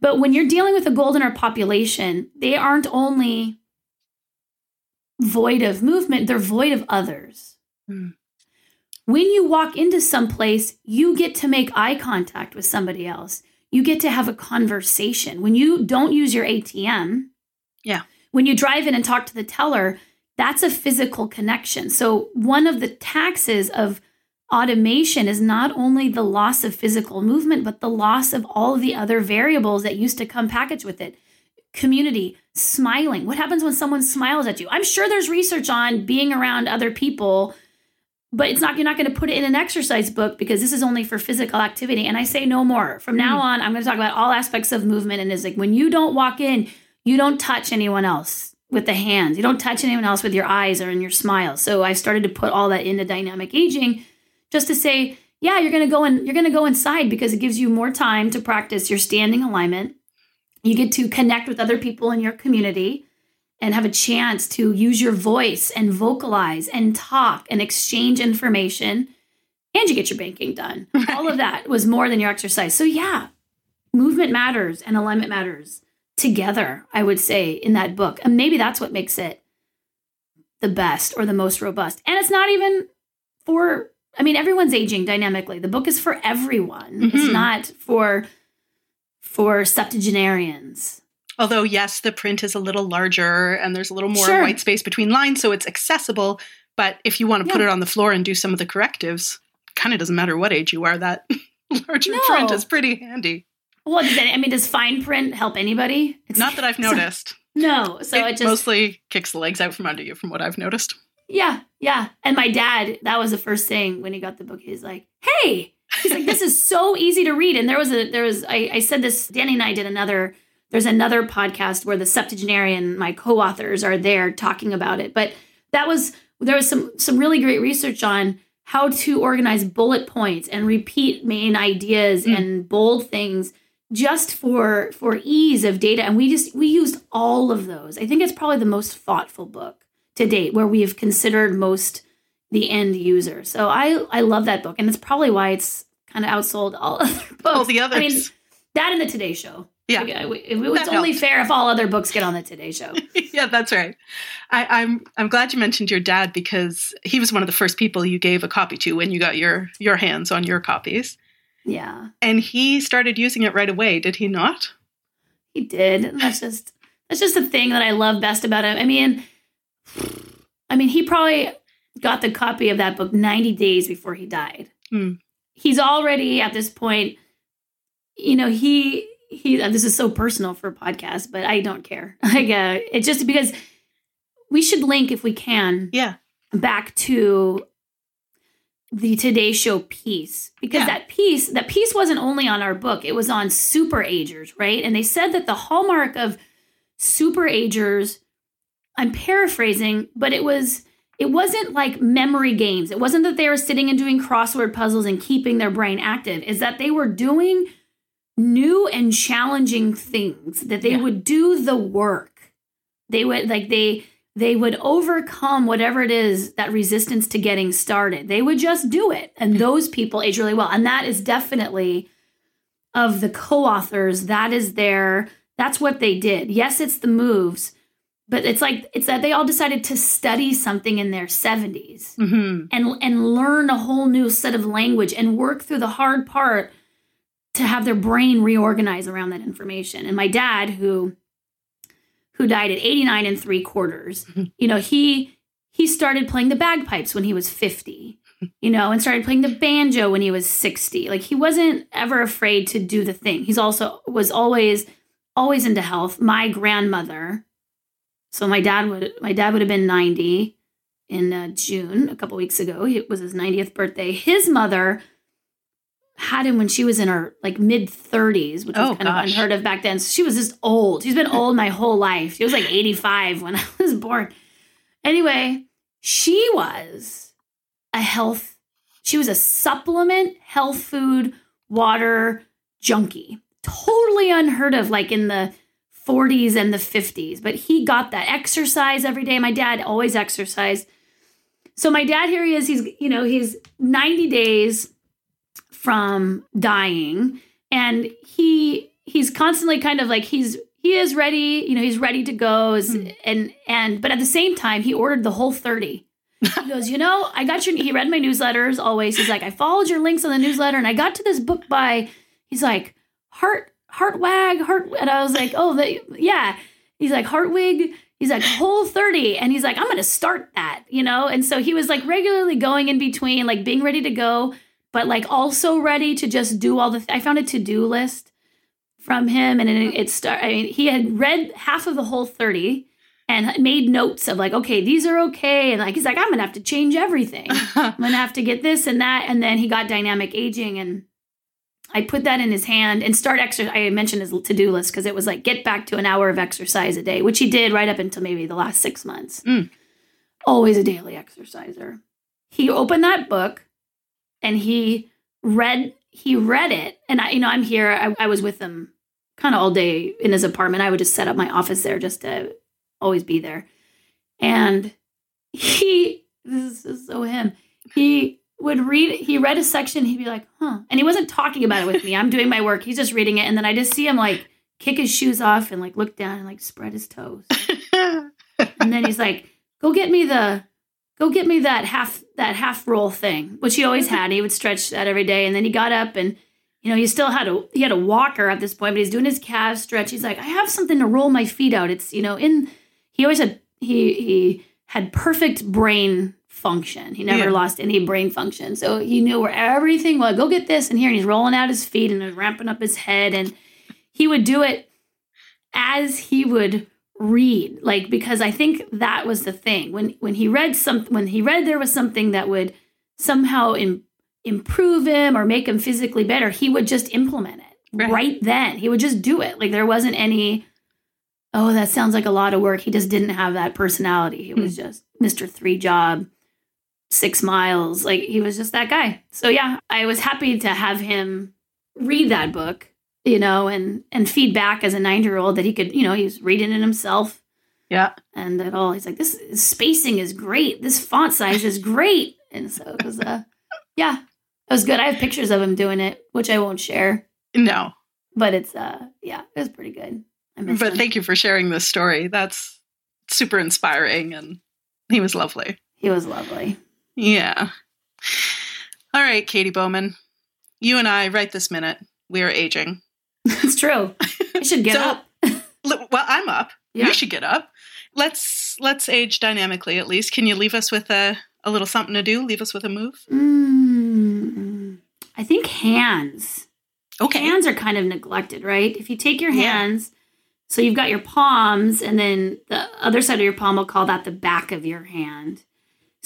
But when you're dealing with a goldener population, they aren't only void of movement, they're void of others. Mm. When you walk into some place, you get to make eye contact with somebody else. You get to have a conversation. When you don't use your ATM, Yeah. When you drive in and talk to the teller, that's a physical connection. So one of the taxes of automation is not only the loss of physical movement, but the loss of all of the other variables that used to come packaged with it. Community, smiling. What happens when someone smiles at you? I'm sure there's research on being around other people, but it's not you're not going to put it in an exercise book because this is only for physical activity. And I say no more. From now hmm. on, I'm going to talk about all aspects of movement. And it's like when you don't walk in, you don't touch anyone else with the hands. You don't touch anyone else with your eyes or in your smile. So I started to put all that into dynamic aging just to say, yeah, you're going to go and you're going to go inside because it gives you more time to practice your standing alignment. You get to connect with other people in your community and have a chance to use your voice and vocalize and talk and exchange information and you get your banking done. Right. All of that was more than your exercise. So yeah, movement matters and alignment matters together, I would say in that book. And maybe that's what makes it the best or the most robust. And it's not even for I mean, everyone's aging dynamically. The book is for everyone. It's Mhm. not for for septuagenarians. Although, yes, the print is a little larger and there's a little more Sure. white space between lines, so it's accessible. But if you want to put it on the floor and do some of the correctives, kind of doesn't matter what age you are, that [laughs] larger No. print is pretty handy. Well, does any- I mean, does fine print help anybody? It's Not that I've [laughs] noticed. No, so it, it just mostly kicks the legs out from under you, from what I've noticed. Yeah, yeah. And my dad, that was the first thing when he got the book. He's like, "Hey," he's like, "This is [laughs] so easy to read." And there was a there was I, I said this. Danny and I did another. There's another podcast where the septuagenarian, my co-authors, are there talking about it. But that was there was some some really great research on how to organize bullet points and repeat main ideas Mm. and bold things just for for ease of data and we just we used all of those i think it's probably the most thoughtful book to date where we've considered most the end user so i i love that book and it's probably why it's kind of outsold all [laughs] other books. All the others. I mean, that and the Today Show. Yeah. Like, I- it was only fair if all other books get on the Today Show. [laughs] yeah, that's right. I, I'm I'm glad you mentioned your dad because he was one of the first people you gave a copy to when you got your your hands on your copies, yeah, and he started using it right away. Did he not? he did. And That's just that's just the thing that I love best about him. I mean, I mean, he probably got the copy of that book 90 days before he died. Hmm. He's already at this point, you know, he he this is so personal for a podcast, but I don't care. [laughs] Like uh, it's just because we should link if we can Yeah. back to the Today Show piece because Yeah. that piece that piece wasn't only on our book; it was on super agers, right? And they said that the hallmark of super agers, I'm paraphrasing, but it was it wasn't like memory games. It wasn't that they were sitting and doing crossword puzzles and keeping their brain active. Is that they were doing new and challenging things that they Yeah. would do the work. They would like they they would overcome whatever it is that resistance to getting started. They would just do it. And those people age really well. And that is definitely of the co-authors. That is their that's what they did. Yes it's the moves but it's like it's that they all decided to study something in their 70s hmm and and learn a whole new set of language and work through the hard part to have their brain reorganize around that information. And my dad, who who died at 89 and three quarters, you know, he he started playing the bagpipes when he was 50, you know, and started playing the banjo when he was 60. Like he wasn't ever afraid to do the thing. He's also was always always into health. My grandmother, so my dad would my dad would have been 90 in uh, June a couple weeks ago. It was his 90th birthday. His mother had him when she was in her like mid 30s, which was Oh, kind gosh. of unheard of back then. So she was just old. She's been old my whole life. She was like [laughs] 85 when [laughs] I was born. Anyway, she was a health, she was a supplement, health food, water junkie. Totally unheard of, like in the 40s and the 50s. But he got that exercise every day. My dad always exercised. So my dad here he is. He's you know he's 90 days from dying, and he he's constantly kind of like he's he is ready. You know he's ready to go. Is, Hmm. And and but at the same time he ordered the whole 30. He [laughs] goes, you know, I got your. He read my newsletters always. He's like, I followed your links on the newsletter, and I got to this book by. He's like, Heart Heartwag Heart, and I was like, oh, the, yeah. He's like Hartwig. He's like whole 30, and he's like, I'm gonna start that, you know. And so he was like regularly going in between, like being ready to go, but like also ready to just do all the. I found a to do list from him, and it, it start. I mean, he had read half of the whole 30 and made notes of like, okay, these are okay, and like he's like, I'm gonna have to change everything. [laughs] I'm gonna have to get this and that. And then he got dynamic aging and I put that in his hand and start exercise. I mentioned his to-do list because it was like get back to an hour of exercise a day, which he did right up until maybe the last six months. Mm. Always a daily exerciser. He opened that book and he read he read it. And I, you know, I'm here. I, I was with him kind of all day in his apartment. I would just set up my office there just to always be there. And he this is so him. He would read he read a section, he'd be like, huh. And he wasn't talking about it with me. I'm doing my work. He's just reading it. And then I just see him like kick his shoes off and like look down and like spread his toes. [laughs] and then he's like, go get me the go get me that half that half roll thing, which he always had. He would stretch that every day. And then he got up and you know, he still had a he had a walker at this point, but he's doing his calf stretch. He's like, I have something to roll my feet out. It's, you know, in he always had he he had perfect brain function. He never Yeah. lost any brain function. So he knew where everything was. Go get this and here. And he's rolling out his feet and ramping up his head. And he would do it as he would read. Like because I think that was the thing. When when he read something when he read there was something that would somehow im- improve him or make him physically better, he would just implement it Right. right then. He would just do it. Like there wasn't any oh, that sounds like a lot of work. He just didn't have that personality. He hmm. was just Mr. Three Job, six miles. Like he was just that guy. So yeah, I was happy to have him read that book, you know, and and feed back as a nine year old that he could, you know, he was reading it himself yeah. and at all. He's like, this spacing is great. This font size is great. [laughs] And so it was uh yeah. It was good. I have pictures of him doing it, which I won't share. No, But it's uh yeah, it was pretty good. But him. thank you for sharing this story. That's super inspiring, and he was lovely. he was lovely. Yeah. All right, Katy Bowman, you and I, right this minute, we are aging. [laughs] That's true. I should get So- up. Well, I'm up. Yeah. You should get up. Let's let's age dynamically at least. Can you leave us with a a little something to do? Leave us with a move. Mm, I think hands. Okay. Hands are kind of neglected, right? If you take your Yeah. hands, so you've got your palms, and then the other side of your palm, we'll call that the back of your hand.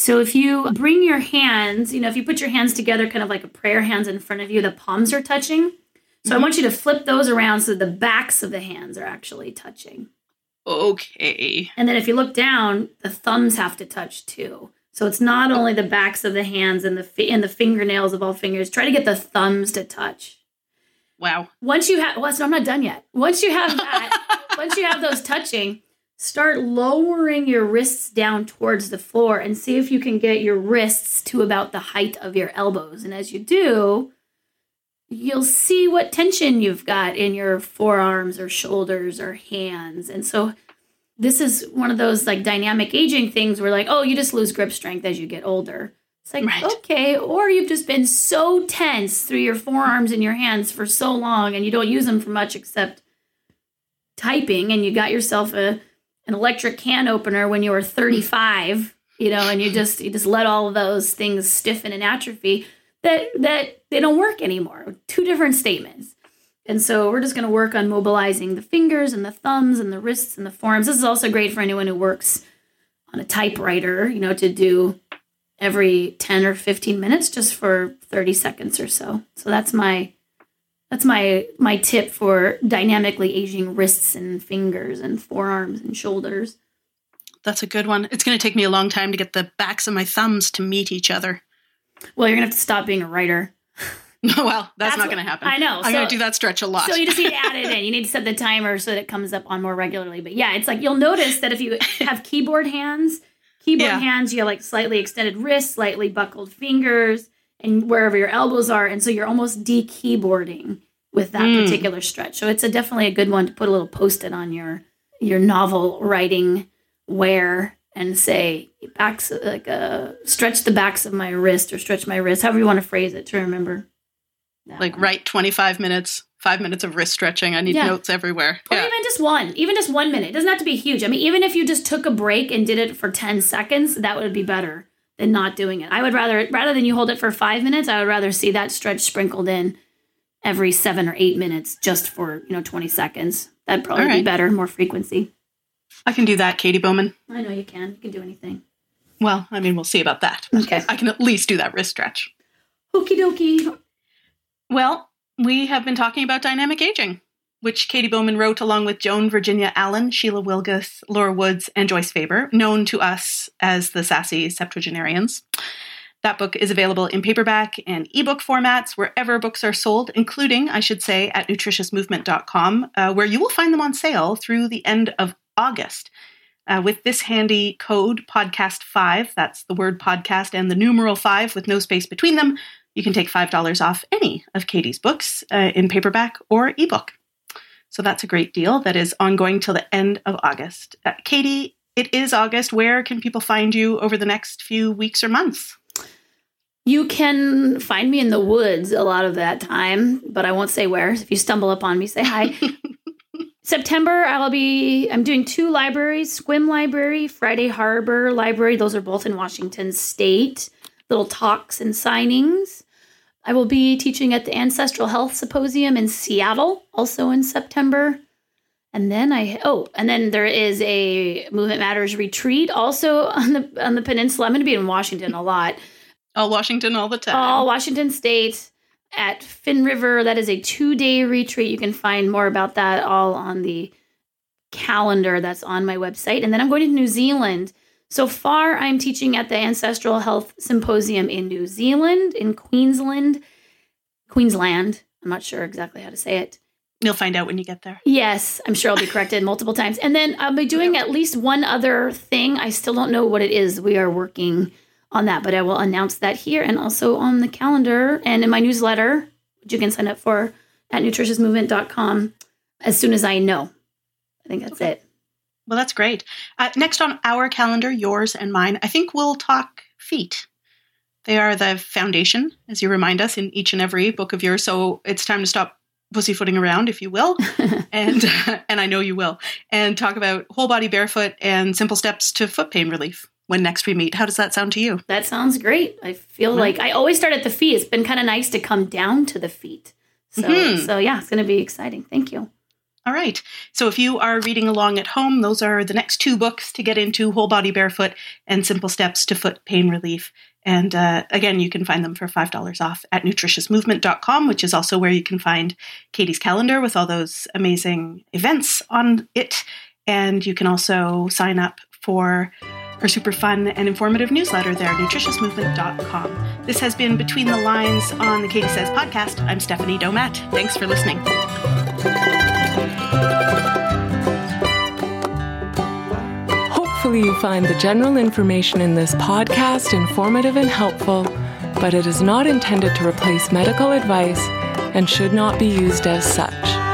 So if you bring your hands, you know, if you put your hands together, kind of like a prayer hands in front of you, the palms are touching. So I Mhm. want you to flip those around so the backs of the hands are actually touching. Okay. And then if you look down, the thumbs have to touch too. So it's not only the backs of the hands and the fi- and the fingernails of all fingers. Try to get the thumbs to touch. Wow. Once you have, well, so I'm not done yet. Once you have [laughs] that, once you have those touching, start lowering your wrists down towards the floor and see if you can get your wrists to about the height of your elbows. And as you do, you'll see what tension you've got in your forearms or shoulders or hands. And so this is one of those like dynamic aging things where like, oh, you just lose grip strength as you get older. It's like, Right. okay, or you've just been so tense through your forearms and your hands for so long and you don't use them for much except typing and you got yourself a an electric can opener when you were 35, you know, and you just you just let all of those things stiffen and atrophy that that they don't work anymore. Two different statements. And so we're just going to work on mobilizing the fingers and the thumbs and the wrists and the forearms. This is also great for anyone who works on a typewriter, you know, to do every 10 or 15 minutes just for 30 seconds or so. So that's my that's my my tip for dynamically aging wrists and fingers and forearms and shoulders. That's a good one. It's going to take me a long time to get the backs of my thumbs to meet each other. Well, you're going to have to stop being a writer. [laughs] No, well, that's, That's not going to happen. I know. i'm going to do that stretch a lot. So you just need to add it [laughs] in. You need to set the timer so that it comes up on more regularly. But yeah, it's like you'll notice that if you have keyboard hands, keyboard Yeah. hands, you have like slightly extended wrists, slightly buckled fingers, and wherever your elbows are, and so you're almost de-keyboarding with that Mm. particular stretch. So it's a definitely a good one to put a little post-it on your your novel writing where and say backs like uh stretch the backs of my wrist or stretch my wrist, however you want to phrase it to remember. like one. right 25 minutes, five minutes of wrist stretching. I need Yeah. notes everywhere. Or Yeah. even just one, even just one minute. It doesn't have to be huge. I mean, even if you just took a break and did it for 10 seconds, that would be better than not doing it. I would rather, rather than you hold it for five minutes, I would rather see that stretch sprinkled in every seven or eight minutes just for, you know, 20 seconds. That'd probably All be better, more frequency. I can do that, Katy Bowman. I know you can. You can do anything. Well, I mean, we'll see about that. Okay. I can at least do that wrist stretch. Okie dokie. Well, we have been talking about dynamic aging, which Katy Bowman wrote along with Joan Virginia Allen, Shelah Wilgus, Lora Woods, and Joyce Faber, known to us as the Sassy Septuagenarians. That book is available in paperback and ebook formats wherever books are sold, including, I should say, at nutritiousmovement.com, uh, where you will find them on sale through the end of August. Uh, with this handy code, podcast5, that's the word podcast and the numeral 5 with no space between them, you can take $5 off any of Katy's books uh, in paperback or ebook. So that's a great deal that is ongoing till the end of August. Uh, Katy, it is August. Where can people find you over the next few weeks or months? You can find me in the woods a lot of that time, but I won't say where. If you stumble upon me, say hi. [laughs] September, I'll be I'm doing two libraries, Sequim Library, Friday Harbor Library. Those are both in Washington State. Little talks and signings. I will be teaching at the Ancestral Health Symposium in Seattle, also in September. And then I oh, and then there is a Movement Matters retreat also on the on the peninsula. I'm going to be in Washington a lot. All Washington all the time. All Washington State at Finnriver. That is a two day retreat. You can find more about that all on the calendar that's on my website. And then I'm going to New Zealand. So far, I'm teaching at the Ancestral Health Symposium in New Zealand, in Queensland, Queensland. I'm not sure exactly how to say it. You'll find out when you get there. Yes, I'm sure I'll be corrected multiple times. And then I'll be doing at least one other thing. I still don't know what it is. We are working on that. But I will announce that here and also on the calendar and in my newsletter, which you can sign up for at nutritiousmovement.com as soon as I know. I think that's okay. it. Well, that's great. Uh, next on our calendar, yours and mine, I think we'll talk feet. They are the foundation, as you remind us in each and every book of yours. So it's time to stop pussyfooting around, if you will, [laughs] and [laughs] and I know you will, and talk about whole body barefoot and simple steps to foot pain relief when next we meet. How does that sound to you? That sounds great. I feel like I always start at the feet. It's been kind of nice to come down to the feet. So mm-hmm. so yeah, it's going to be exciting. Thank you. All right. So if you are reading along at home, those are the next two books to get into Whole Body Barefoot and Simple Steps to Foot Pain Relief. And uh, again, you can find them for $5 off at nutritiousmovement.com, which is also where you can find Katy's calendar with all those amazing events on it. And you can also sign up for her super fun and informative newsletter there, nutritiousmovement.com. This has been Between the Lines on the Katy Says podcast. I'm Stephanie Domet. Thanks for listening. Hopefully, you find the general information in this podcast informative and helpful, but it is not intended to replace medical advice and should not be used as such.